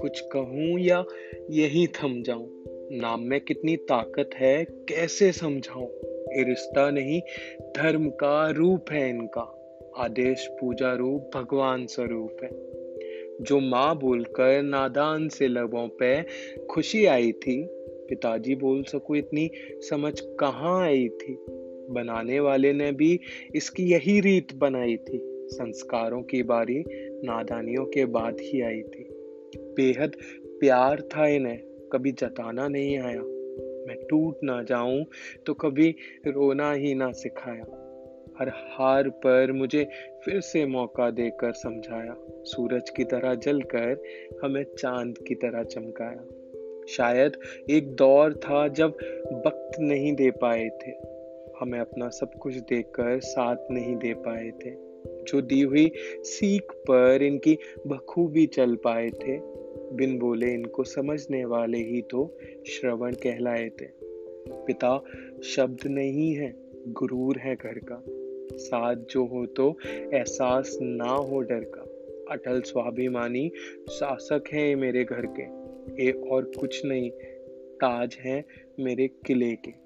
कुछ कहूँ या यही थम जाऊँ? नाम में कितनी ताकत है, कैसे समझाऊं? रिश्ता नहीं, धर्म का रूप है इनका। आदेश, पूजा रूप, भगवान स्वरूप है। जो माँ बोलकर नादान से लबों पे खुशी आई थी, पिताजी बोल सको इतनी, समझ कहाँ आई थी? बनाने वाले ने भी इसकी यही रीत बनाई थी। संस्कारों की बारी, नादानियों के बाद ही आई थी। बेहद प्यार था इन्हें, कभी जताना नहीं आया। मैं टूट ना जाऊँ तो कभी रोना ही ना सिखाया। हर हार पर मुझे फिर से मौका देकर समझाया। सूरज की तरह जलकर हमें चाँद की तरह चमकाया। शायद एक दौर था जब वक्त नहीं दे पाए थे। हमें अपना सब कुछ देकर साथ नहीं दे पाए थे। जो दी हुई सीख पर इनकी बखूबी चल पाए थे, बिन बोले इनको समझने वाले ही तो श्रवण कहलाए थे। पिता, शब्द नहीं है, गुरूर है घर का। साथ जो हो तो एहसास ना हो डर का। अटल स्वाभिमानी शासक है मेरे घर के। ये और कुछ नहीं, ताज है मेरे किले के।